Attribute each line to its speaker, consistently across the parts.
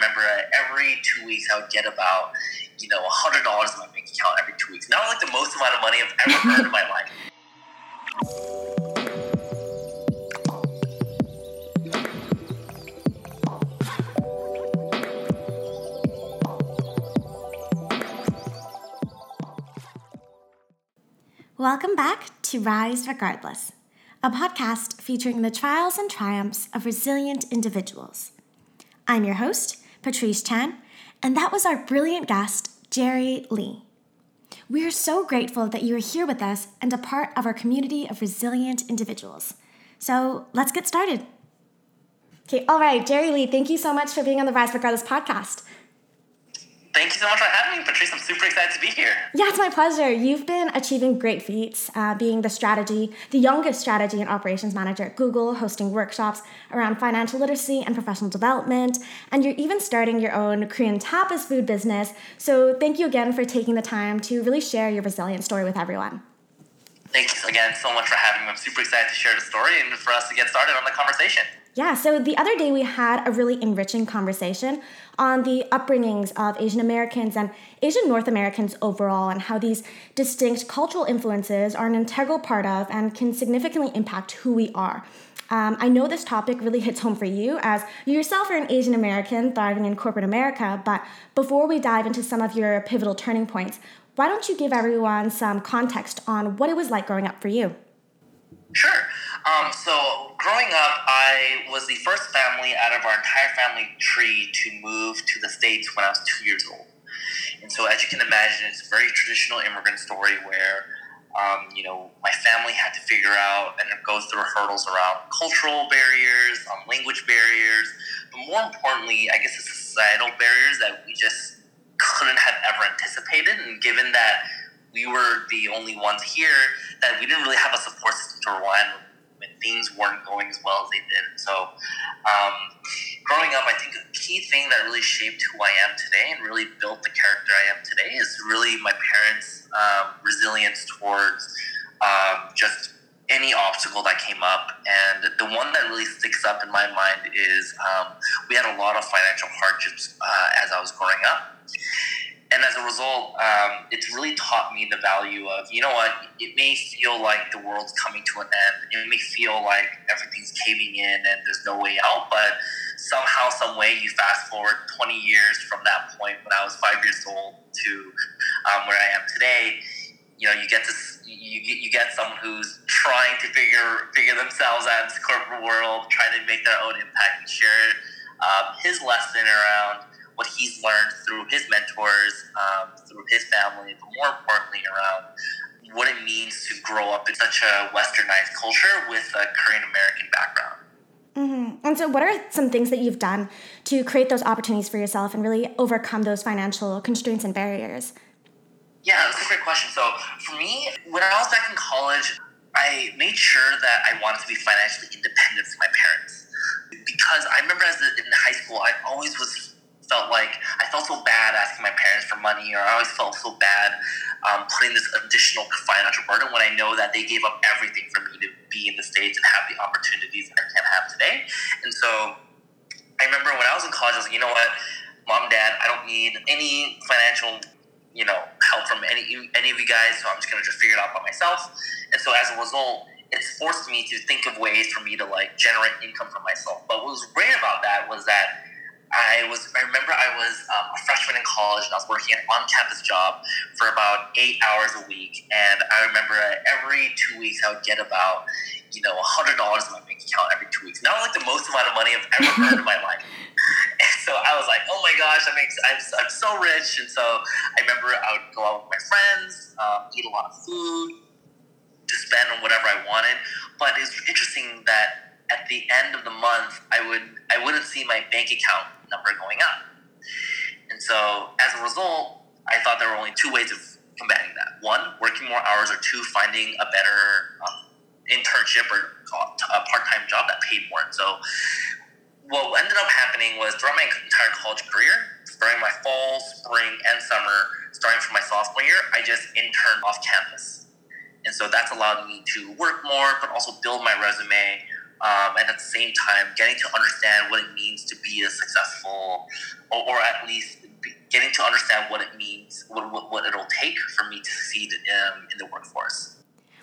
Speaker 1: remember every two weeks I would get about, you know, hundred dollars in my bank account every two weeks. Not like the most amount of money I've ever earned in my life.
Speaker 2: Welcome back to Rise Regardless, a podcast featuring the trials and triumphs of resilient individuals. I'm your host, Patrice Chan, and that was our brilliant guest, Jerry Lee. We are so grateful that you are here with us and a part of our community of resilient individuals. So let's get started. Okay, all right, Jerry Lee, thank you so much for being on the Rise Regardless podcast.
Speaker 1: Thank you so much for having me, Patrice. I'm super excited to be here.
Speaker 2: Yeah, it's my pleasure. You've been achieving great feats, uh, being the strategy, the youngest strategy and operations manager at Google, hosting workshops around financial literacy and professional development, and you're even starting your own Korean tapas food business. So, thank you again for taking the time to really share your resilient story with everyone.
Speaker 1: Thanks again so much for having me. I'm super excited to share the story and for us to get started on the conversation.
Speaker 2: Yeah, so the other day we had a really enriching conversation on the upbringings of Asian Americans and Asian North Americans overall, and how these distinct cultural influences are an integral part of and can significantly impact who we are. Um, I know this topic really hits home for you as you yourself are an Asian American thriving in corporate America. But before we dive into some of your pivotal turning points, why don't you give everyone some context on what it was like growing up for you?
Speaker 1: Sure. Um, so growing up, I was the first family out of our entire family tree to move to the States when I was two years old. And so, as you can imagine, it's a very traditional immigrant story where, um, you know, my family had to figure out and go through hurdles around cultural barriers, um, language barriers, but more importantly, I guess the societal barriers that we just couldn't have ever anticipated. And given that we were the only ones here, that we didn't really have a support system to rely on when things weren't going as well as they did. So, um, growing up, I think a key thing that really shaped who I am today and really built the character I am today is really my parents' um, resilience towards um, just any obstacle that came up. And the one that really sticks up in my mind is um, we had a lot of financial hardships uh, as I was growing up and as a result, um, it's really taught me the value of, you know what, it may feel like the world's coming to an end. It may feel like everything's caving in and there's no way out, but somehow, some way, you fast forward 20 years from that point when I was five years old to um, where I am today. You know, you get this, you get, you get someone who's trying to figure figure themselves out in this corporate world, trying to make their own impact and share um, his lesson around what he's learned through his mentors, um, through his family, but more importantly, around what it means to grow up in such a westernized culture with a Korean American background.
Speaker 2: Mm-hmm. And so, what are some things that you've done to create those opportunities for yourself and really overcome those financial constraints and barriers?
Speaker 1: Yeah, that's a great question. So, for me, when I was back in college, I made sure that I wanted to be financially independent from my parents. Because I remember as a, in high school, I always was felt like I felt so bad asking my parents for money, or I always felt so bad um, putting this additional financial burden when I know that they gave up everything for me to be in the States and have the opportunities I can't have today. And so I remember when I was in college, I was like, you know what, mom, dad, I don't need any financial you know help from any any of you guys so i'm just gonna just figure it out by myself. And so as a result it's forced me to think of ways for me to like generate income for myself. But what was great about that was that I was I remember I was um, a freshman in college and I was working an on-campus job for about eight hours a week. And I remember every two weeks I would get about you know hundred dollars in my bank account every two weeks. Not like the most amount of money I've ever earned in my life. And so I was like oh my gosh I make I'm, I'm so rich. And so I remember I would go out with my friends um, eat a lot of food to spend on whatever I wanted. But it's interesting that at the end of the month I would I wouldn't see my bank account number going up. And so as a result, I thought there were only two ways of combating that. One, working more hours, or two, finding a better um, internship or a part-time job that paid more. And so what ended up happening was throughout my entire college career, during my fall, spring, and summer, starting from my sophomore year, I just interned off campus. And so that's allowed me to work more, but also build my resume um, and at the same time getting to understand what it means to be a successful or, or at least getting to understand what it means, what, what, what it'll take for me to succeed um, in the workforce.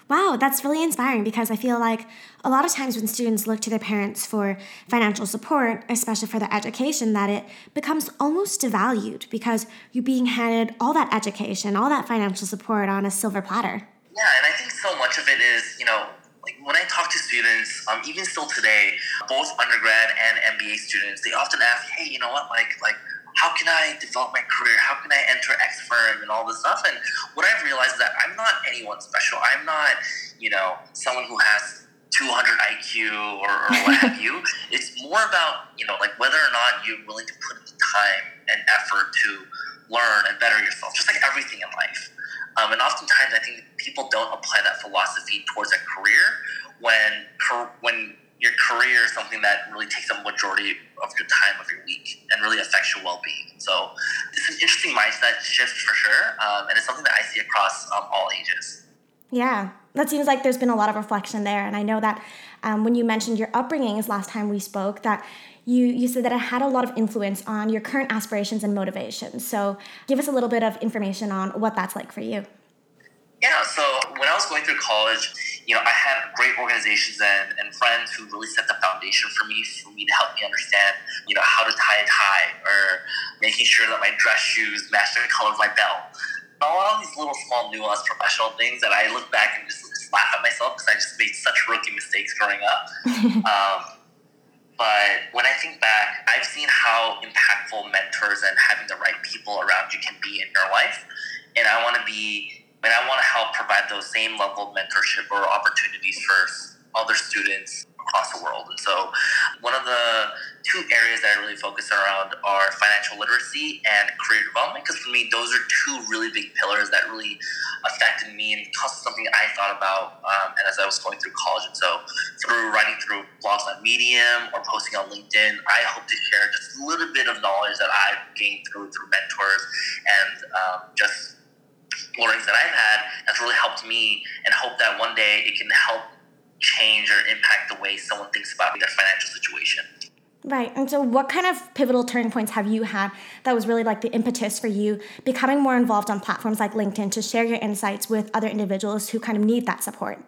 Speaker 2: Wow, that's really inspiring because I feel like a lot of times when students look to their parents for financial support, especially for their education, that it becomes almost devalued because you're being handed all that education, all that financial support on a silver platter.
Speaker 1: Yeah, and I think so much of it is, you know, like when I talk to students, um, even still today, both undergrad and MBA students, they often ask, hey, you know what, like, like, how can I develop my career? How can I enter X firm and all this stuff? And what I've realized is that I'm not anyone special. I'm not, you know, someone who has 200 IQ or, or what have you. It's more about, you know, like whether or not you're willing to put in the time and effort to learn and better yourself, just like everything in life. Um, and oftentimes, I think people don't apply that philosophy towards a career when when your career is something that really takes up majority of your time of your week and really affects your well-being. So it's an interesting mindset shift for sure, um, and it's something that I see across um, all ages.
Speaker 2: Yeah, that seems like there's been a lot of reflection there, and I know that um, when you mentioned your upbringings last time we spoke, that you you said that it had a lot of influence on your current aspirations and motivations. So give us a little bit of information on what that's like for you.
Speaker 1: Yeah, so when I was going through college, you know, I had great organizations and, and friends who really set the foundation for me, for me to help me understand, you know, how to tie a tie or making sure that my dress shoes match the color of my belt. All of these little small nuanced professional things that I look back and just, just laugh at myself because I just made such rookie mistakes growing up. um, but when I think back, I've seen how impactful mentors and having the right people around you can be in your life. And I want to be and I want to help provide those same level of mentorship or opportunities for other students across the world. And so, one of the two areas that I really focus around are financial literacy and career development, because for me, those are two really big pillars that really affected me and caused something I thought about um, and as I was going through college. And so, through writing through blogs on Medium or posting on LinkedIn, I hope to share just a little bit of knowledge that I've gained through through mentors and um, just learnings that I've had has really helped me and hope that one day it can help change or impact the way someone thinks about their financial situation.
Speaker 2: Right. And so, what kind of pivotal turning points have you had that was really like the impetus for you becoming more involved on platforms like LinkedIn to share your insights with other individuals who kind of need that support?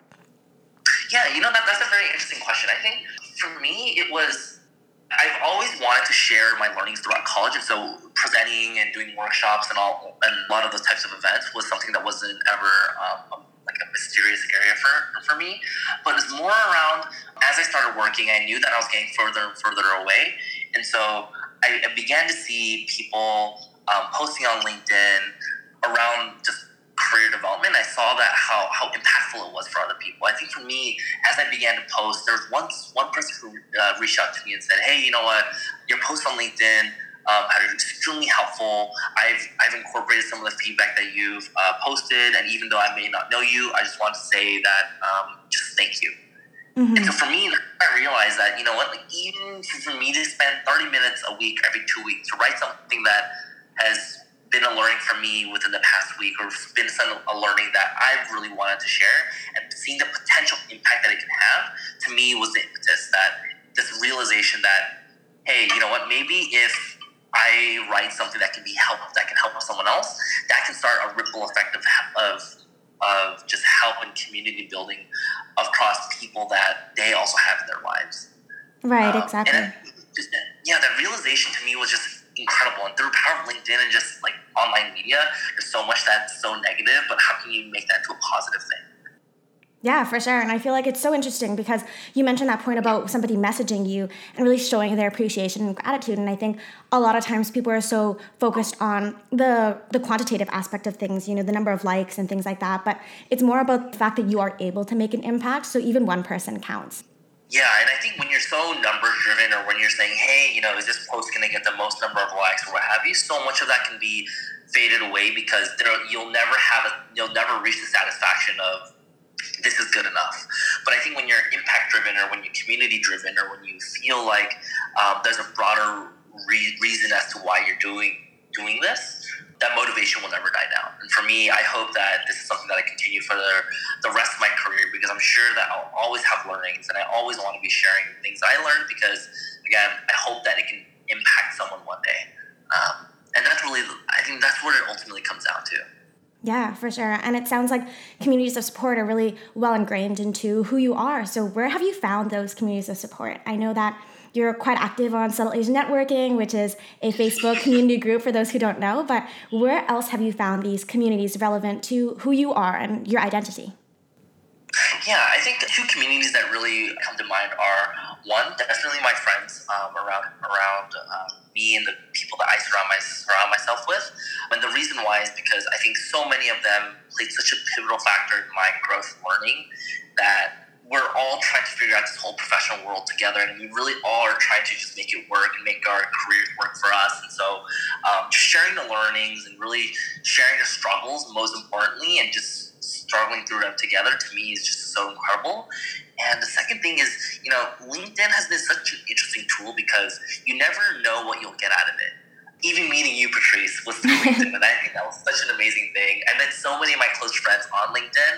Speaker 1: Yeah, you know, that, that's a very interesting question. I think for me, it was I've always wanted to share my learnings throughout college, and so presenting and doing workshops and all, and a lot of those types of events was something that wasn't ever um, like a mysterious area for for me. But it's more around as I started working, I knew that I was getting further and further away, and so I, I began to see people um, posting on LinkedIn around just career development, I saw that how, how impactful it was for other people. I think for me, as I began to post, there was once one person who uh, reached out to me and said, "Hey, you know what? Your post on LinkedIn um, are extremely helpful. I've I've incorporated some of the feedback that you've uh, posted, and even though I may not know you, I just want to say that um, just thank you." Mm-hmm. And so for me, I realized that you know what, like even for me to spend thirty minutes a week every two weeks to write something that has been a learning for me within the past week, or been some a learning that I've really wanted to share, and seeing the potential impact that it can have, to me was the impetus that this realization that, hey, you know what, maybe if I write something that can be help that can help someone else, that can start a ripple effect of of of just help and community building across people that they also have in their lives.
Speaker 2: Right, um, exactly.
Speaker 1: Just, yeah, that realization to me was just incredible. And through power of LinkedIn and just like online media, there's so much that's so negative, but how can you make that to a positive thing?
Speaker 2: Yeah, for sure. And I feel like it's so interesting because you mentioned that point about somebody messaging you and really showing their appreciation and gratitude. And I think a lot of times people are so focused on the the quantitative aspect of things, you know, the number of likes and things like that. But it's more about the fact that you are able to make an impact. So even one person counts.
Speaker 1: Yeah, and I think when you're so numbers driven, or when you're saying, "Hey, you know, is this post going to get the most number of likes or what have you?" So much of that can be faded away because there, you'll never have a, you'll never reach the satisfaction of this is good enough. But I think when you're impact driven, or when you're community driven, or when you feel like um, there's a broader re- reason as to why you're doing doing this, that motivation will never die down. And for me, I hope that this is something that I continue for the, the rest of my career because I'm sure that I'll always have learnings and I always want to be sharing things I learned because, again, I hope that it can impact someone one day. Um, and that's really, I think that's what it ultimately comes down to.
Speaker 2: Yeah, for sure. And it sounds like communities of support are really well ingrained into who you are. So, where have you found those communities of support? I know that you're quite active on Subtle Asian Networking, which is a Facebook community group for those who don't know. But where else have you found these communities relevant to who you are and your identity?
Speaker 1: Yeah, I think the two communities that really come to mind are one, definitely my friends um, around around um, me and the people that I surround, my, surround myself with. And the reason why is because I think so many of them played such a pivotal factor in my growth learning that we're all trying to figure out this whole professional world together, and we really all are trying to just make it work and make our careers work for us. And so, um, just sharing the learnings and really sharing the struggles, most importantly, and just struggling through them together to me is just so incredible. And the second thing is, you know, LinkedIn has been such an interesting tool because you never know what you'll get out of it. Even meeting you, Patrice, was through LinkedIn, and I think that was such an amazing thing. I met so many of my close friends on LinkedIn,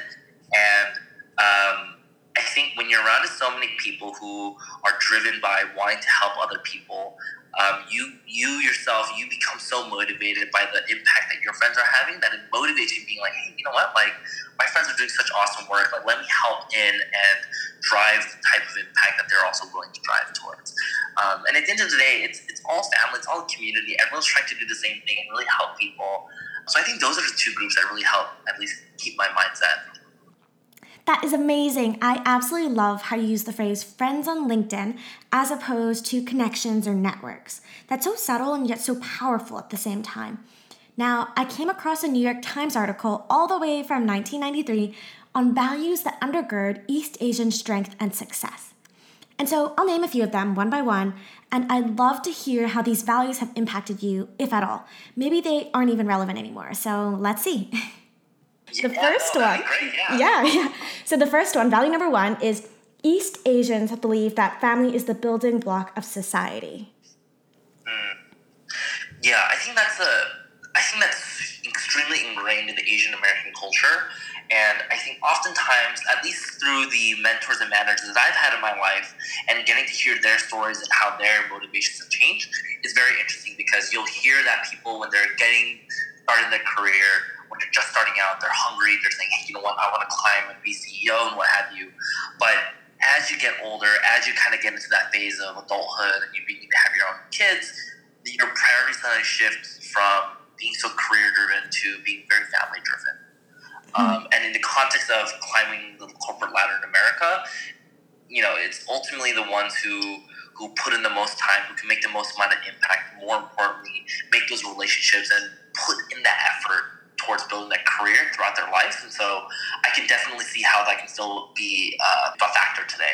Speaker 1: and um, I think when you're around so many people who are driven by wanting to help other people, um, you you yourself you become so motivated by the impact that your friends are having that it motivates you being like, hey, you know what? Like my friends are doing such awesome work. Like let me help in and drive the type of impact that they're also willing to drive towards. Um, and at the end of the day, it's it's all family, it's all community. Everyone's trying to do the same thing and really help people. So I think those are the two groups that really help at least keep my mindset
Speaker 2: that is amazing. I absolutely love how you use the phrase friends on LinkedIn as opposed to connections or networks. That's so subtle and yet so powerful at the same time. Now, I came across a New York Times article all the way from 1993 on values that undergird East Asian strength and success. And so I'll name a few of them one by one, and I'd love to hear how these values have impacted you, if at all. Maybe they aren't even relevant anymore, so let's see.
Speaker 1: the yeah, first no, one. Great, yeah.
Speaker 2: yeah, yeah. So the first one, value number one, is East Asians believe that family is the building block of society.
Speaker 1: Mm. Yeah, I think that's a. I think that's extremely ingrained in the Asian American culture, and I think oftentimes, at least through the mentors and managers that I've had in my life, and getting to hear their stories and how their motivations have changed, is very interesting because you'll hear that people when they're getting started in their career they're just starting out, they're hungry, they're saying, hey, you know what, I want to climb and be CEO and what have you. But as you get older, as you kind of get into that phase of adulthood and you begin to have your own kids, your priorities kind of shift from being so career driven to being very family driven. Mm-hmm. Um, and in the context of climbing the corporate ladder in America, you know, it's ultimately the ones who who put in the most time, who can make the most amount of impact. More importantly, make those relationships and put in that effort towards building that career throughout their life. And so I can definitely see how that can still be uh, a factor today.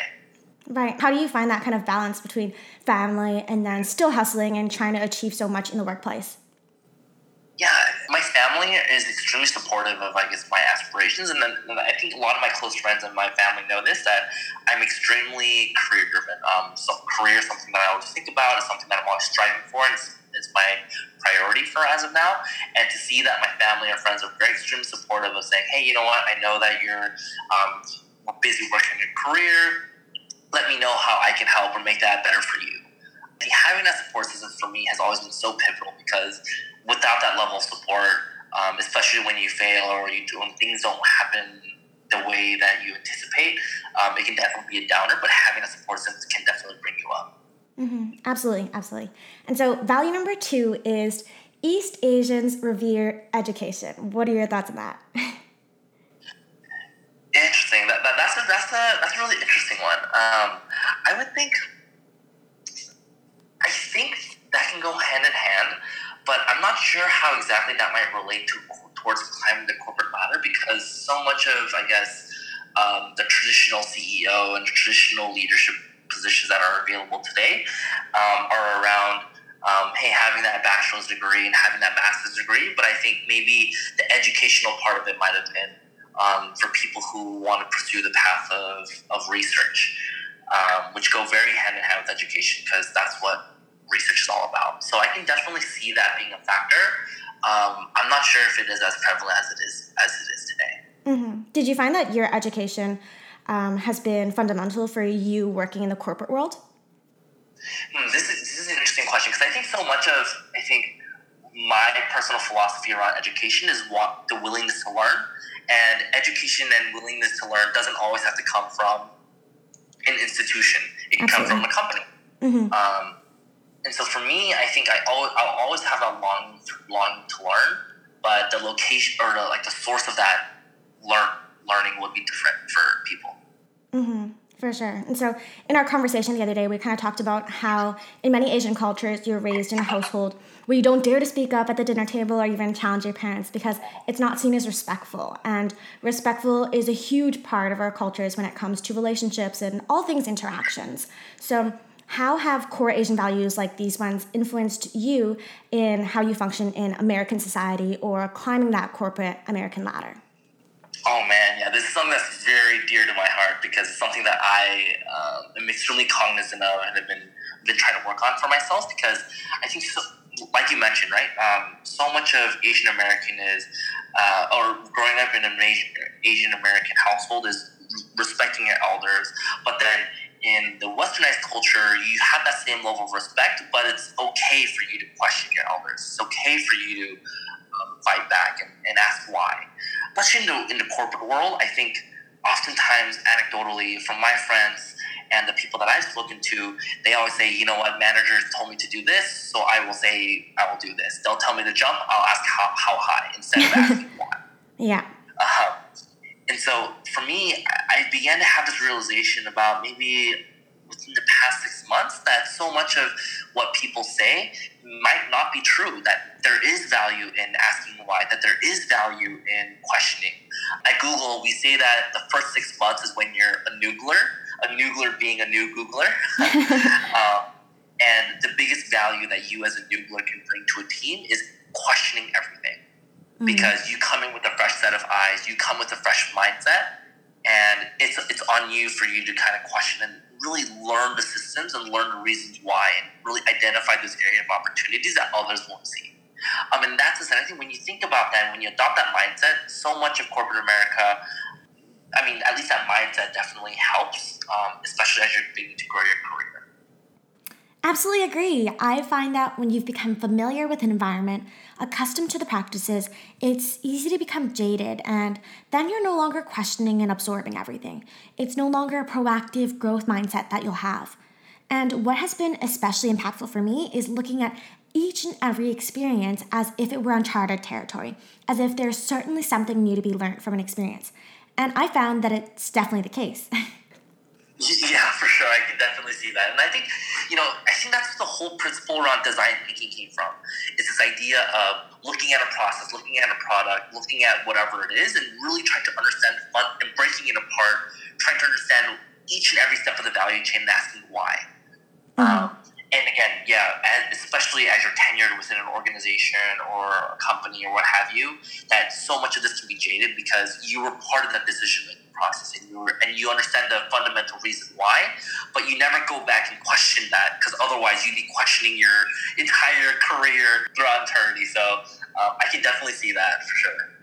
Speaker 2: Right. How do you find that kind of balance between family and then still hustling and trying to achieve so much in the workplace?
Speaker 1: Yeah, my family is extremely supportive of, I guess, my aspirations, and then I think a lot of my close friends and my family know this that I'm extremely career driven. Um, so career is something that I always think about. It's something that I'm always striving for, and it's is my priority for as of now. And to see that my family and friends are very extremely supportive of saying, hey, you know what? I know that you're um, busy working your career. Let me know how I can help or make that better for you. And having that support system for me has always been so pivotal because without that level of support, um, especially when you fail or you do, when things don't happen the way that you anticipate, um, it can definitely be a downer. But having a support system can definitely bring you up.
Speaker 2: Mm-hmm. Absolutely, absolutely. And so, value number two is East Asians revere education. What are your thoughts on that?
Speaker 1: interesting. That, that, that's a that's a that's a really interesting one. Um, I would think. I think that can go hand in hand, but I'm not sure how exactly that might relate to towards climbing the corporate ladder because so much of I guess um, the traditional CEO and traditional leadership positions that are available today um, are around um, hey, having that bachelor's degree and having that master's degree. But I think maybe the educational part of it might have been um, for people who want to pursue the path of, of research, um, which go very hand in hand with education because that's what research is all about. So I can definitely see that being a factor. Um, I'm not sure if it is as prevalent as it is as it is today.
Speaker 2: Mm-hmm. Did you find that your education um, has been fundamental for you working in the corporate world?
Speaker 1: Hmm, this, is, this is an interesting question because I think so much of I think my personal philosophy around education is what the willingness to learn. And education and willingness to learn doesn't always have to come from an institution. It can Absolutely. come from a company. Mm-hmm. Um, and so for me, I think I always, I'll always have a long, long to learn, but the location or the, like the source of that learn learning would be different for people.
Speaker 2: Mm-hmm. For sure. And so, in our conversation the other day, we kind of talked about how in many Asian cultures, you're raised in a household where you don't dare to speak up at the dinner table or even challenge your parents because it's not seen as respectful. And respectful is a huge part of our cultures when it comes to relationships and all things interactions. So, how have core Asian values like these ones influenced you in how you function in American society or climbing that corporate American ladder?
Speaker 1: Oh man, yeah, this is something that's very dear to my heart because it's something that I um, am extremely cognizant of and have been been trying to work on for myself because I think so, like you mentioned, right? Um, so much of Asian American is, uh, or growing up in an Asian American household is respecting your elders, but then in the westernized culture, you have that same level of respect, but it's okay for you to question your elders. It's okay for you to um, fight back and, and ask why. Especially in the, in the corporate world, I think oftentimes, anecdotally, from my friends and the people that I've spoken to, they always say, you know what, managers told me to do this, so I will say, I will do this. They'll tell me to jump, I'll ask how, how high instead of asking why.
Speaker 2: Yeah.
Speaker 1: Uh-huh. and so me, I began to have this realization about maybe within the past six months that so much of what people say might not be true, that there is value in asking why, that there is value in questioning. At Google, we say that the first six months is when you're a noogler, a noogler being a new Googler. um, and the biggest value that you as a noogler can bring to a team is questioning everything mm-hmm. because you come in with a fresh set of eyes, you come with a fresh mindset, and it's it's on you for you to kind of question and really learn the systems and learn the reasons why, and really identify those area of opportunities that others won't see. Um, and that's the. I think when you think about that, when you adopt that mindset, so much of corporate America, I mean, at least that mindset definitely helps, um, especially as you're beginning to grow your career.
Speaker 2: Absolutely agree. I find that when you've become familiar with an environment, accustomed to the practices, it's easy to become jaded, and then you're no longer questioning and absorbing everything. It's no longer a proactive growth mindset that you'll have. And what has been especially impactful for me is looking at each and every experience as if it were uncharted territory, as if there's certainly something new to be learned from an experience. And I found that it's definitely the case.
Speaker 1: Yeah, sure. I can definitely see that. And I think, you know, I think that's the whole principle around design thinking came from. It's this idea of looking at a process, looking at a product, looking at whatever it is, and really trying to understand fun and breaking it apart, trying to understand each and every step of the value chain and asking why. Mm-hmm. Um, and again, yeah, especially as you're tenured within an organization or a company or what have you, that so much of this can be jaded because you were part of that decision making process and you were, and you understand the fundamental reason why, but you never go back and question that because otherwise you'd be questioning your entire career throughout eternity. So um, I can definitely see that for sure.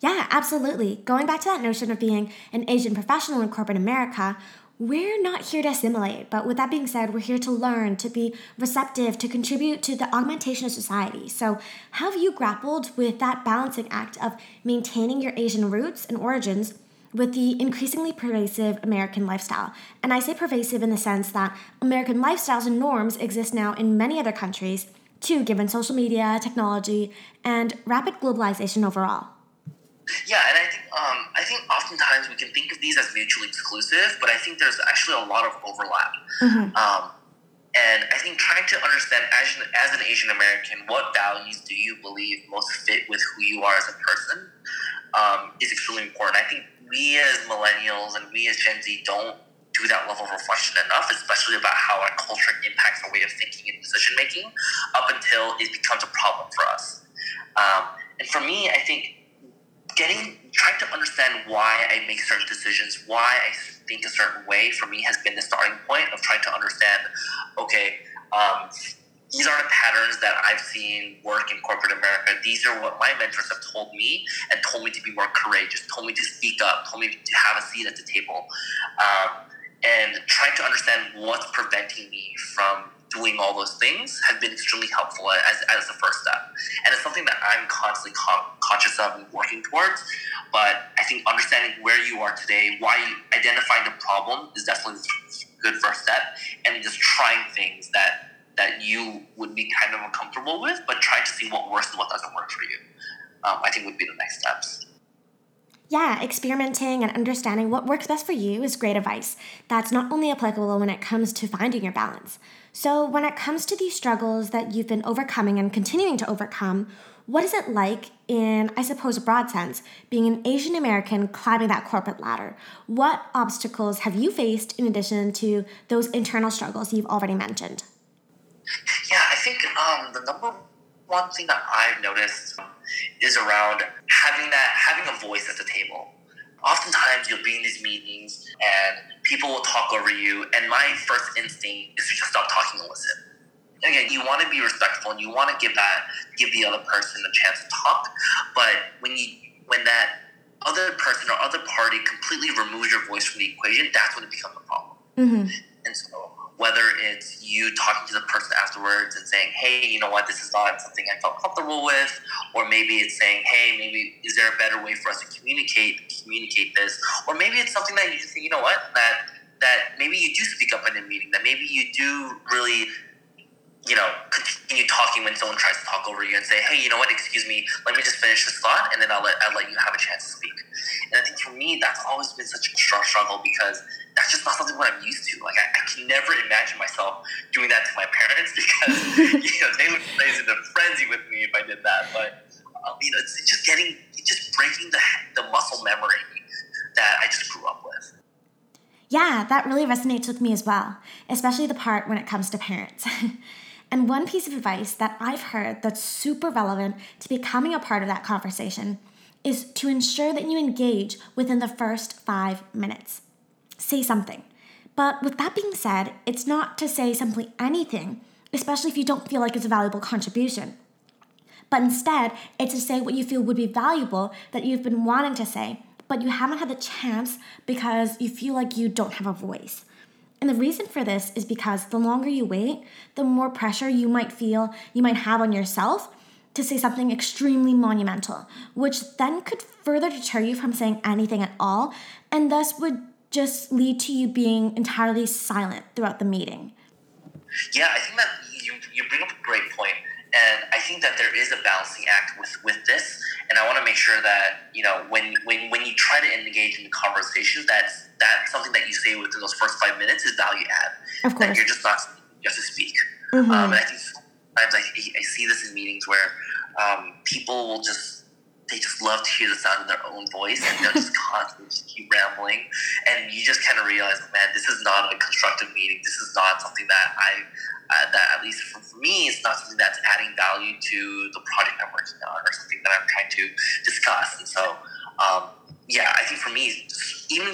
Speaker 2: Yeah, absolutely. Going back to that notion of being an Asian professional in corporate America, we're not here to assimilate, but with that being said, we're here to learn, to be receptive, to contribute to the augmentation of society. So, have you grappled with that balancing act of maintaining your Asian roots and origins with the increasingly pervasive American lifestyle. And I say pervasive in the sense that American lifestyles and norms exist now in many other countries, too, given social media, technology, and rapid globalization overall.
Speaker 1: Yeah, and I think um, I think oftentimes we can think of these as mutually exclusive, but I think there's actually a lot of overlap. Mm-hmm. Um, and I think trying to understand as, as an Asian American, what values do you believe most fit with who you are as a person, um, is extremely important. I think we as millennials and we as Gen Z don't do that level of reflection enough, especially about how our culture impacts our way of thinking and decision making, up until it becomes a problem for us. Um, and for me, I think getting trying to understand why I make certain decisions, why I think a certain way, for me has been the starting point of trying to understand. Okay, um, these are the patterns that I've seen work in corporate America. These are what my mentors have told me and told me to be more courageous, told me to speak up, told me to have a seat at the table. Um, and trying to understand what's preventing me from doing all those things has been extremely helpful as, as the first step. And it's something that I'm constantly con- conscious of and working towards. But I think understanding where you are today, why identifying the problem is definitely a good first step, and just trying things that that you would be kind of uncomfortable with, but trying to see what works and what doesn't work for you. Um, I think would be the next steps.
Speaker 2: Yeah, experimenting and understanding what works best for you is great advice. That's not only applicable when it comes to finding your balance. So, when it comes to these struggles that you've been overcoming and continuing to overcome, what is it like, in, I suppose, a broad sense, being an Asian American climbing that corporate ladder? What obstacles have you faced in addition to those internal struggles you've already mentioned?
Speaker 1: Yeah, I think um, the number one thing that I've noticed is around having that having a voice at the table. Oftentimes, you'll be in these meetings and people will talk over you, and my first instinct is to just stop talking and listen. And again, you want to be respectful and you want to give that give the other person a chance to talk, but when you when that other person or other party completely removes your voice from the equation, that's when it becomes a problem. Mm-hmm. And so whether it's you talking to the person afterwards and saying, hey, you know what, this is not something I felt comfortable with, or maybe it's saying, hey, maybe is there a better way for us to communicate communicate this, or maybe it's something that you just think, you know what, that that maybe you do speak up in a meeting, that maybe you do really you know, continue talking when someone tries to talk over you and say, hey, you know what, excuse me, let me just finish this thought and then I'll let, I'll let you have a chance to speak. And I think for me, that's always been such a struggle because that's just not something what I'm used to. Like, I, I can never imagine myself doing that to my parents because, you know, they would raise into frenzy with me if I did that. But, um, you know, it's just getting, it's just breaking the, the muscle memory that I just grew up with.
Speaker 2: Yeah, that really resonates with me as well, especially the part when it comes to parents. And one piece of advice that I've heard that's super relevant to becoming a part of that conversation is to ensure that you engage within the first five minutes. Say something. But with that being said, it's not to say simply anything, especially if you don't feel like it's a valuable contribution. But instead, it's to say what you feel would be valuable that you've been wanting to say, but you haven't had the chance because you feel like you don't have a voice. And the reason for this is because the longer you wait, the more pressure you might feel you might have on yourself to say something extremely monumental, which then could further deter you from saying anything at all, and thus would just lead to you being entirely silent throughout the meeting.
Speaker 1: Yeah, I think that you, you bring up a great point. And I think that there is a balancing act with, with this. And I want to make sure that, you know, when, when, when you try to engage in the conversation, that's that something that you say within those first five minutes is value add.
Speaker 2: Of course.
Speaker 1: That you're just not just to speak. Mm-hmm. Um, and I think sometimes I, I see this in meetings where um, people will just they just love to hear the sound of their own voice and they'll just constantly just keep rambling. And you just kind of realize man this is not a constructive meeting. This is not something that i uh, that at least for, for me is not something that's adding value to the project i'm working on or something that i'm trying to discuss. And so um, yeah i think for me even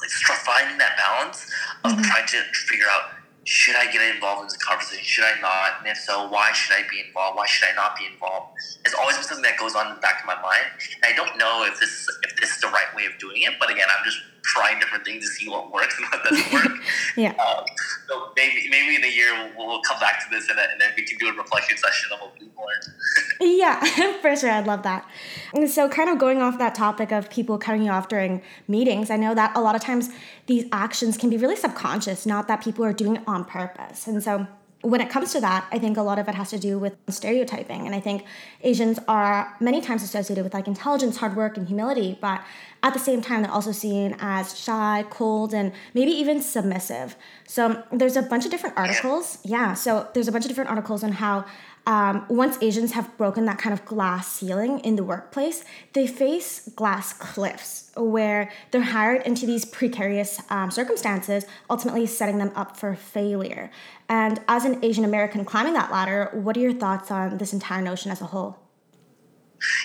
Speaker 1: like finding that balance of mm-hmm. trying to figure out should I get involved in the conversation? Should I not? And if so, why should I be involved? Why should I not be involved? It's always something that goes on in the back of my mind. And I don't know if this if this is the right way of doing it, but again, I'm just trying different things to see what works and what doesn't work.
Speaker 2: yeah.
Speaker 1: Um, so maybe maybe in a year we'll, we'll come back to this and, and, then we can do a reflection session of what we've learned.
Speaker 2: yeah, for sure. I'd love that. And so, kind of going off that topic of people cutting you off during meetings, I know that a lot of times these actions can be really subconscious, not that people are doing it on purpose. And so, when it comes to that, I think a lot of it has to do with stereotyping. And I think Asians are many times associated with like intelligence, hard work, and humility, but at the same time, they're also seen as shy, cold, and maybe even submissive. So there's a bunch of different articles. Yeah, so there's a bunch of different articles on how um, once Asians have broken that kind of glass ceiling in the workplace, they face glass cliffs where they're hired into these precarious um, circumstances, ultimately setting them up for failure. And as an Asian American climbing that ladder, what are your thoughts on this entire notion as a whole?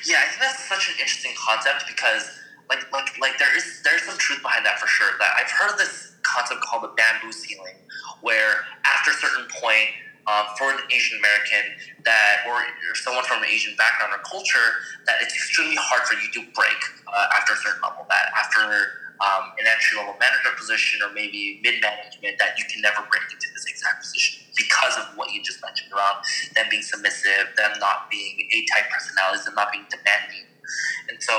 Speaker 1: Yeah, I think that's such an interesting concept because, like, like, like there is there's some truth behind that for sure. That I've heard of this concept called the bamboo ceiling, where after a certain point, um, for an Asian American that, or someone from an Asian background or culture, that it's extremely hard for you to break uh, after a certain level. That after um, an entry level manager position or maybe mid management, that you can never break into this exact position because of what you just mentioned around them being submissive, them not being a type personalities and not being demanding. And so,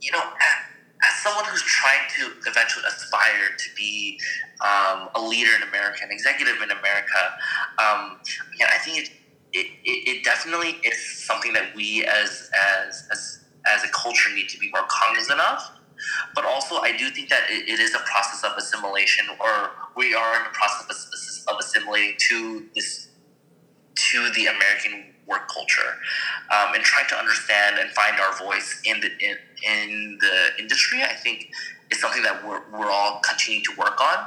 Speaker 1: you know, as someone who's trying to eventually aspire to be um, a leader in America, an executive in America, um, yeah, I think it, it, it definitely is something that we as, as, as, as a culture need to be more cognizant of. But also, I do think that it, it is a process of assimilation, or we are in the process of, of assimilating to this to the American work culture um, and trying to understand and find our voice in the in, in the industry i think is something that we're, we're all continuing to work on.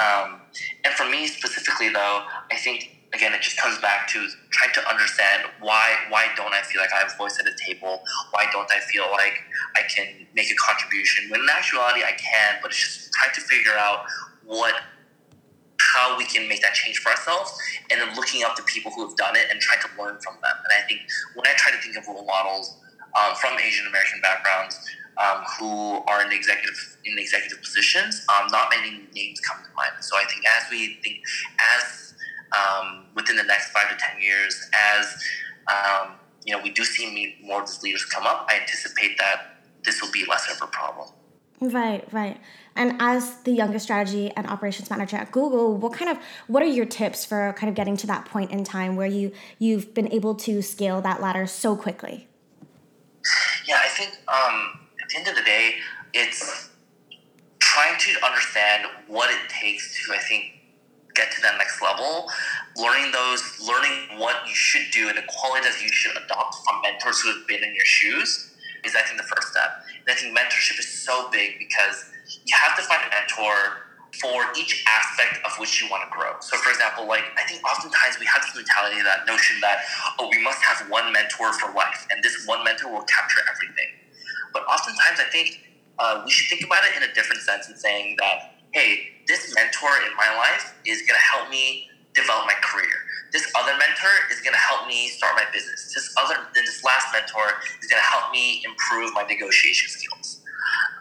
Speaker 1: Um, and for me specifically though i think again it just comes back to trying to understand why why don't i feel like i have a voice at the table? Why don't i feel like i can make a contribution? When in actuality i can but it's just trying to figure out what how we can make that change for ourselves and then looking up to people who have done it and trying to learn from them. And I think when I try to think of role models um, from Asian American backgrounds um, who are in the executive in executive positions, um, not many names come to mind. So I think as we think as um, within the next five to ten years, as um, you know, we do see more of these leaders come up. I anticipate that this will be less of a problem.
Speaker 2: Right, right. And as the youngest strategy and operations manager at Google, what kind of what are your tips for kind of getting to that point in time where you you've been able to scale that ladder so quickly?
Speaker 1: Yeah, I think um, at the end of the day, it's trying to understand what it takes to I think get to that next level. Learning those, learning what you should do and the qualities you should adopt from mentors who have been in your shoes is I think the first step. And I think mentorship is so big because you have to find a mentor for each aspect of which you want to grow. So, for example, like I think oftentimes we have this mentality, that notion that oh, we must have one mentor for life, and this one mentor will capture everything. But oftentimes, I think uh, we should think about it in a different sense and saying that hey, this mentor in my life is going to help me develop my career. This other mentor is going to help me start my business. This other, this last mentor is going to help me improve my negotiation skills.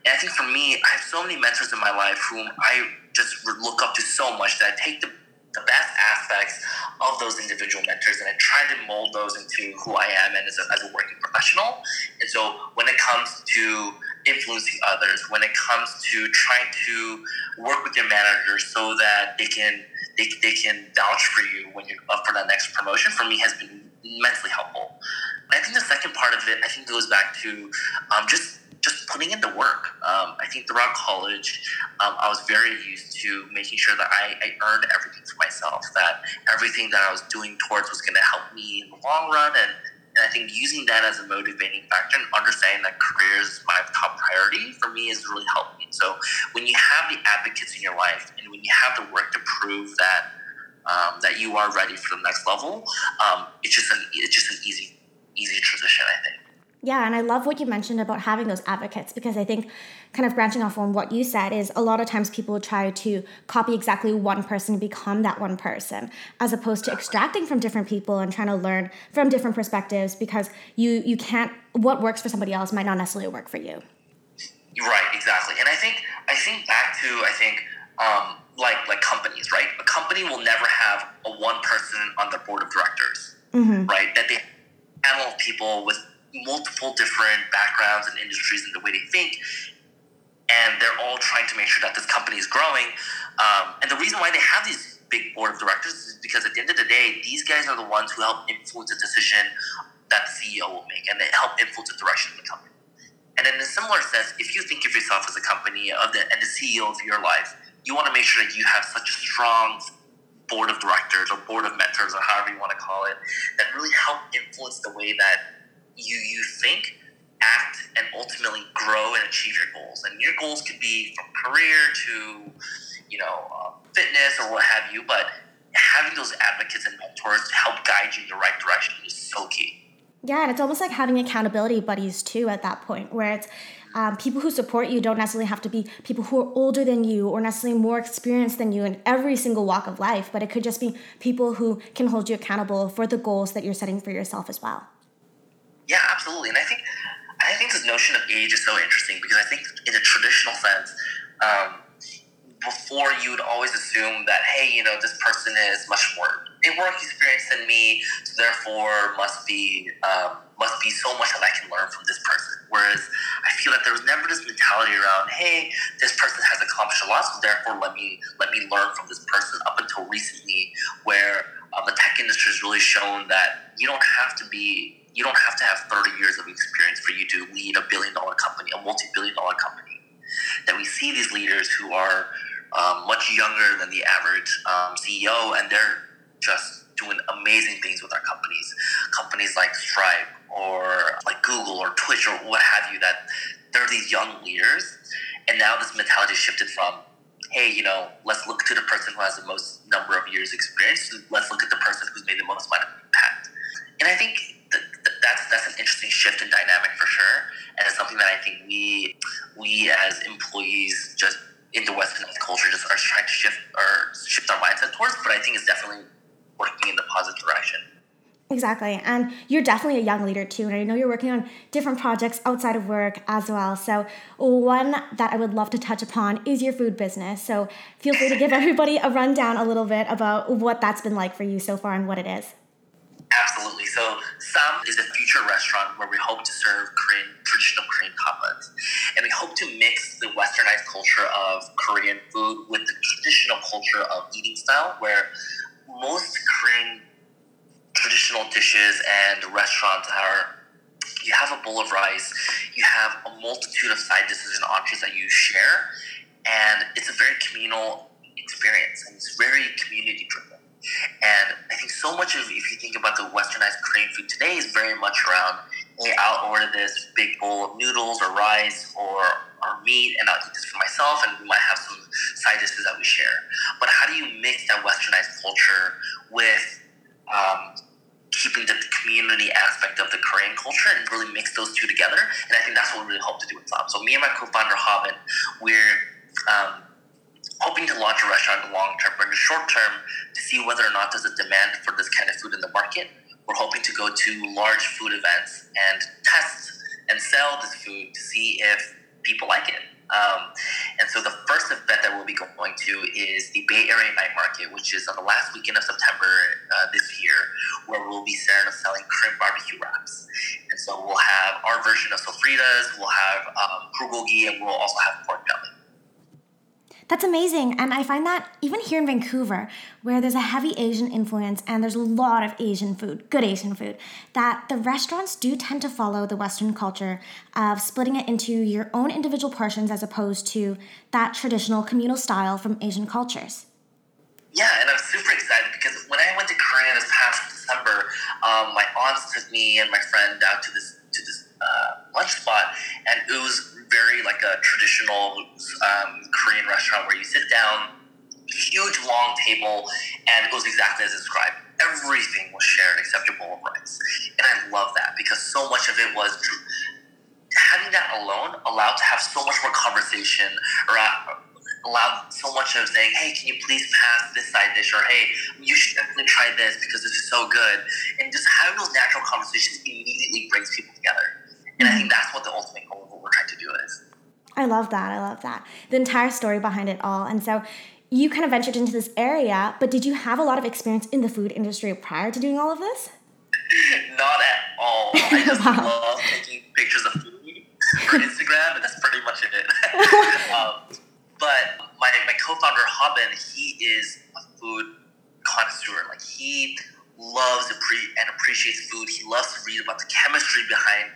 Speaker 1: And I think for me, I have so many mentors in my life whom I just look up to so much that I take the, the best aspects of those individual mentors and I try to mold those into who I am and as a, as a working professional. And so when it comes to influencing others, when it comes to trying to work with your manager so that they can they, they can vouch for you when you're up for that next promotion, for me has been immensely helpful. I think the second part of it, I think goes back to um, just just putting in the work. Um, I think throughout college, um, I was very used to making sure that I, I, earned everything for myself, that everything that I was doing towards was going to help me in the long run. And I think using that as a motivating factor and understanding that career is my top priority for me is really helped me. So when you have the advocates in your life and when you have the work to prove that um, that you are ready for the next level, um, it's just an it's just an easy easy transition, I think.
Speaker 2: Yeah, and I love what you mentioned about having those advocates because I think, kind of branching off on what you said, is a lot of times people try to copy exactly one person, to become that one person, as opposed to extracting from different people and trying to learn from different perspectives because you you can't what works for somebody else might not necessarily work for you.
Speaker 1: Right, exactly, and I think I think back to I think um, like like companies, right? A company will never have a one person on the board of directors, mm-hmm. right? That they handle people with multiple different backgrounds and industries and the way they think, and they're all trying to make sure that this company is growing. Um, and the reason why they have these big board of directors is because at the end of the day, these guys are the ones who help influence the decision that the CEO will make, and they help influence the direction of the company. And in a similar sense, if you think of yourself as a company of the, and the CEO of your life, you want to make sure that you have such a strong board of directors or board of mentors or however you want to call it that really help influence the way that you you think, act, and ultimately grow and achieve your goals. And your goals could be from career to, you know, uh, fitness or what have you. But having those advocates and mentors to help guide you in the right direction is so key.
Speaker 2: Yeah, and it's almost like having accountability buddies too at that point, where it's um, people who support you don't necessarily have to be people who are older than you or necessarily more experienced than you in every single walk of life, but it could just be people who can hold you accountable for the goals that you're setting for yourself as well.
Speaker 1: Yeah, absolutely. And I think think this notion of age is so interesting because I think in a traditional sense, um, before you would always assume that hey, you know, this person is much more a work experience than me, so therefore must be um, must be so much that I can learn from this person. Whereas I feel that there was never this mentality around, hey, this person has accomplished a lot, so therefore let me let me learn from this person. Up until recently, where um, the tech industry has really shown that you don't have to be you don't have to have 30 years of experience for you to lead a billion dollar company, a multi billion dollar company. That we see these leaders who are um, much younger than the average um, CEO, and they're just doing amazing things with our companies. Companies like Stripe or like Google or Twitch or what have you, that they're these young leaders. And now this mentality shifted from, hey, you know, let's look to the person who has the most number of years experience. Let's look at the person who's made the most amount of impact. And I think that's that's an interesting shift in dynamic for sure, and it's something that I think we we as employees just in the westernized culture just are trying to shift or shift our mindset towards. But I think it's definitely working in the positive direction.
Speaker 2: Exactly. And you're definitely a young leader too. And I know you're working on different projects outside of work as well. So, one that I would love to touch upon is your food business. So, feel free to give everybody a rundown a little bit about what that's been like for you so far and what it is.
Speaker 1: Absolutely. So, Sam is a future restaurant where we hope to serve Korean, traditional Korean tapas. And we hope to mix the westernized culture of Korean food with the traditional culture of eating style, where most Korean traditional dishes and restaurants are you have a bowl of rice, you have a multitude of side dishes and entrees that you share, and it's a very communal experience and it's very community driven. And I think so much of if you think about the westernized Korean food today is very much around hey, I'll order this big bowl of noodles or rice or or meat and I'll eat this for myself and we might have some side dishes that we share. But how do you mix that westernized culture with um, keeping the community aspect of the Korean culture and really mix those two together? And I think that's what we really hope to do with Sam. So me and my co-founder Haben, we're um, hoping to launch a restaurant in the long term, but in the short term, to see whether or not there's a demand for this kind of food in the market. We're hoping to go to large food events and test and sell this food to see if people like it. Um, and so the first event that we'll be going to is the Bay Area Night Market, which is on the last weekend of September uh, this year, where we'll be selling Korean barbecue wraps. And so we'll have our version of sofritas, we'll have um, and we'll also have pork belly.
Speaker 2: That's amazing. And I find that even here in Vancouver, where there's a heavy Asian influence and there's a lot of Asian food, good Asian food, that the restaurants do tend to follow the Western culture of splitting it into your own individual portions as opposed to that traditional communal style from Asian cultures.
Speaker 1: Yeah, and I'm super excited because when I went to Korea this past December, um, my aunts took me and my friend out to this to this uh, lunch spot, and it was very like a traditional um, Korean restaurant where you sit down, huge long table, and it was exactly as described. Everything was shared except your bowl of rice, and I love that because so much of it was having that alone allowed to have so much more conversation or allowed so much of saying, hey, can you please pass this side dish? Or hey, you should definitely try this because this is so good. And just having those natural conversations immediately brings people together. And I think that's what the ultimate goal of what we're trying to do is.
Speaker 2: I love that. I love that. The entire story behind it all. And so you kind of ventured into this area, but did you have a lot of experience in the food industry prior to doing all of this?
Speaker 1: Not at all. I just wow. love taking pictures of food for Instagram, and that's pretty much it. um, but my, my co-founder Haben, he is a food connoisseur. Like he loves and appreciates food. He loves to read about the chemistry behind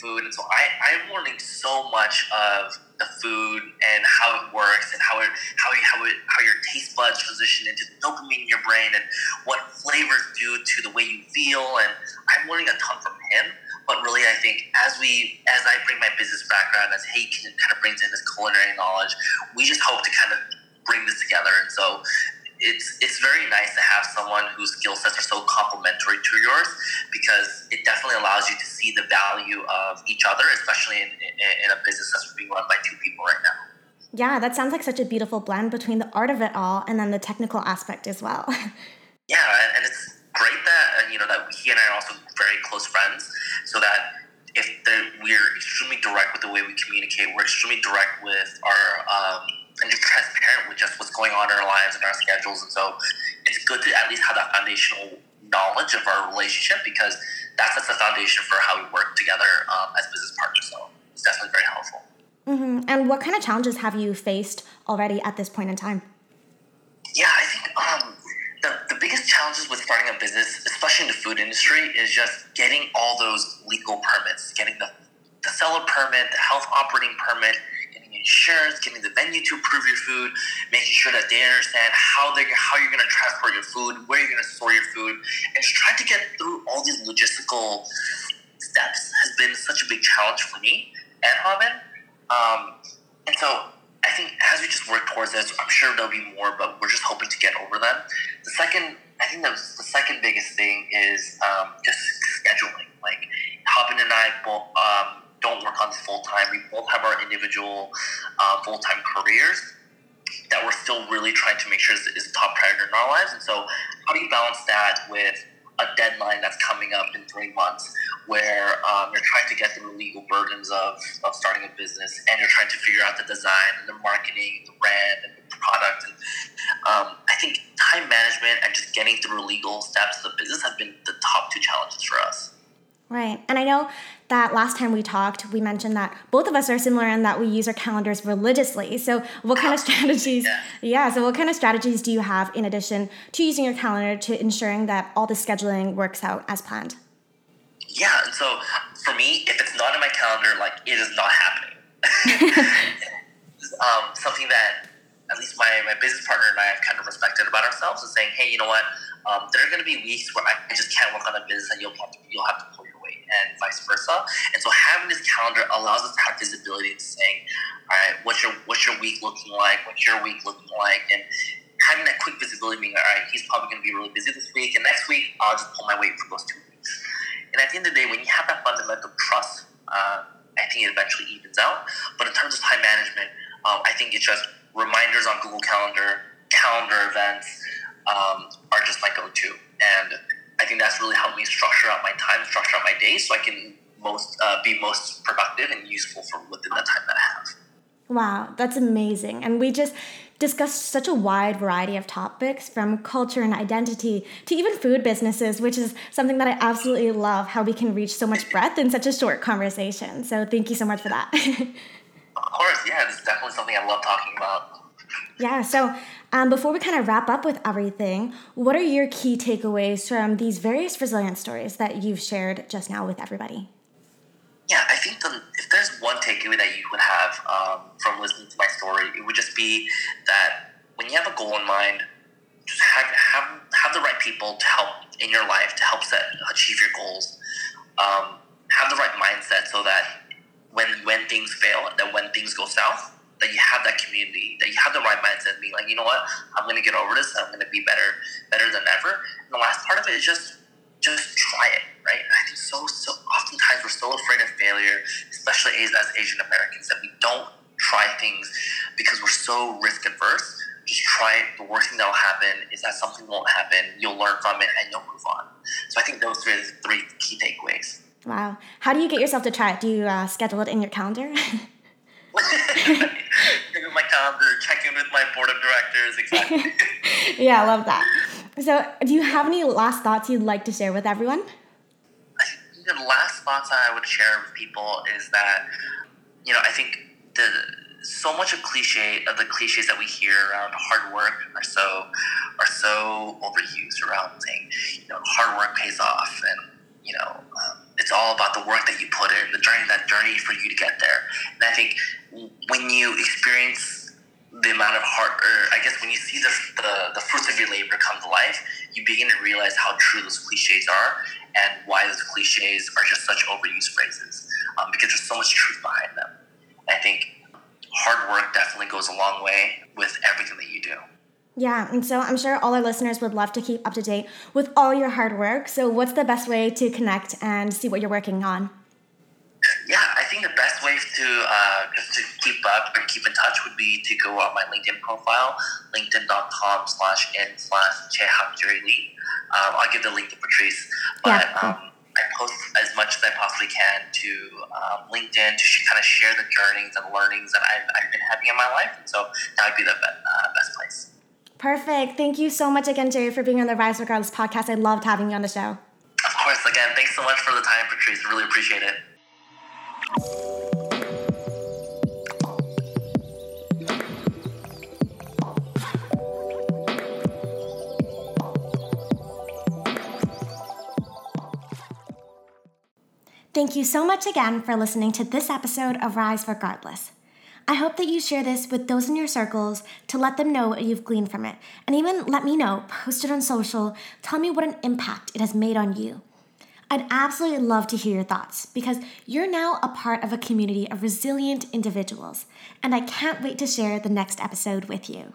Speaker 1: food. And so I, I'm learning so much of the food and how it works and how it how you, how it how your taste buds transition into dopamine in your brain and what flavors do to the way you feel. And I'm learning a ton from him. But really, I think as we as I bring my business background, as he kind of brings in his culinary knowledge, we just hope to kind of bring this together. And so it's it's very nice to have someone whose skill sets are so complementary to yours because it definitely allows you to see the value of each other, especially in, in, in a business that's being run by two people right now.
Speaker 2: Yeah, that sounds like such a beautiful blend between the art of it all and then the technical aspect as well.
Speaker 1: yeah, and it's great that you know that he and I are also very close friends, so that if the, we're extremely direct with the way we communicate, we're extremely direct with our um, and just transparent with just what's going on in our lives and our schedules. And so it's good to at least have that foundational knowledge of our relationship because that sets the foundation for how we work together um, as business partners. So it's definitely very helpful.
Speaker 2: Mm-hmm. And what kind of challenges have you faced already at this point in time?
Speaker 1: Yeah, I think um, the, the biggest challenges with starting a business, especially in the food industry, is just getting all those legal permits, getting the, the seller permit, the health operating permit, insurance, getting the venue to approve your food, making sure that they understand how they how you're going to transport your food, where you're going to store your food, and just trying to get through all these logistical steps has been such a big challenge for me and Robin. Um, and so I think as we just work towards this, I'm sure there'll be more, but we're just hoping to get over them. The second, I think was the second biggest thing is um, just scheduling. Like Robin and I both um, don't work on full time. We both have our individual uh, full time careers that we're still really trying to make sure is, is top priority in our lives. And so, how do you balance that with a deadline that's coming up in three months where um, you're trying to get through the legal burdens of, of starting a business and you're trying to figure out the design and the marketing, the brand, and the product. And um, I think time management and just getting through legal steps of the business have been the top two challenges for us.
Speaker 2: Right. And I know that last time we talked, we mentioned that both of us are similar in that we use our calendars religiously. So, what kind of strategies? Yeah. So, what kind of strategies do you have in addition to using your calendar to ensuring that all the scheduling works out as planned?
Speaker 1: Yeah. So, for me, if it's not in my calendar, like it is not happening. um, something that at least my, my business partner and I have kind of respected about ourselves is saying, hey, you know what? Um, there are going to be weeks where I just can't work on a business and you'll have to, you'll have to pull and vice versa. And so having this calendar allows us to have visibility into saying, all right, what's your what's your week looking like? What's your week looking like? And having that quick visibility meaning, all right, he's probably going to be really busy this week, and next week I'll just pull my weight for those two weeks. And at the end of the day, when you have that fundamental trust, uh, I think it eventually evens out. But in terms of time management, um, I think it's just reminders on Google Calendar, calendar events, um, are just my go-to. And I think that's really helped me structure out my time, structure out my day, so I can most uh, be most productive and useful for within the time that I have.
Speaker 2: Wow, that's amazing. And we just discussed such a wide variety of topics from culture and identity to even food businesses, which is something that I absolutely love how we can reach so much breadth in such a short conversation. So thank you so much for that.
Speaker 1: of course, yeah, it's definitely something I love talking about.
Speaker 2: Yeah, so um, before we kind of wrap up with everything, what are your key takeaways from these various resilience stories that you've shared just now with everybody?
Speaker 1: Yeah, I think the, if there's one takeaway that you would have um, from listening to my story, it would just be that when you have a goal in mind, just have, have, have the right people to help in your life to help set achieve your goals. Um, have the right mindset so that when when things fail, that when things go south, that you have that community, that you have the right mindset, being like, you know what, I'm gonna get over this. I'm gonna be better, better than ever. And the last part of it is just, just try it, right? I think so, so oftentimes we're so afraid of failure, especially as, as Asian Americans, that we don't try things because we're so risk adverse. Just try it. The worst thing that will happen is that something won't happen. You'll learn from it and you'll move on. So I think those are the three key takeaways.
Speaker 2: Wow. How do you get yourself to try it? Do you uh, schedule it in your calendar?
Speaker 1: in my calendar, checking with my board of directors. Exactly.
Speaker 2: yeah, I love that. So, do you have any last thoughts you'd like to share with everyone?
Speaker 1: The last thoughts I would share with people is that, you know, I think the so much of cliche of the cliches that we hear around hard work are so are so overused around saying, you know, hard work pays off and you know, um, it's all about the work that you put in, the journey, that journey for you to get there. And I think when you experience the amount of hard, or I guess when you see the, the, the fruits of your labor come to life, you begin to realize how true those cliches are and why those cliches are just such overused phrases um, because there's so much truth behind them. I think hard work definitely goes a long way with everything.
Speaker 2: Yeah, and so I'm sure all our listeners would love to keep up to date with all your hard work. So, what's the best way to connect and see what you're working on?
Speaker 1: Yeah, I think the best way to uh, just to keep up and keep in touch would be to go on my LinkedIn profile, linkedin.com slash in slash Lee. Um, I'll give the link to Patrice. But yeah, cool. um, I post as much as I possibly can to um, LinkedIn to sh- kind of share the journeys and learnings that I've, I've, been having in my life. And so that would be the uh, best place.
Speaker 2: Perfect. Thank you so much again, Jay, for being on the Rise Regardless podcast. I loved having you on the show.
Speaker 1: Of course. Again, thanks so much for the time, Patrice. Really appreciate it.
Speaker 2: Thank you so much again for listening to this episode of Rise Regardless. I hope that you share this with those in your circles to let them know what you've gleaned from it. And even let me know, post it on social, tell me what an impact it has made on you. I'd absolutely love to hear your thoughts because you're now a part of a community of resilient individuals, and I can't wait to share the next episode with you.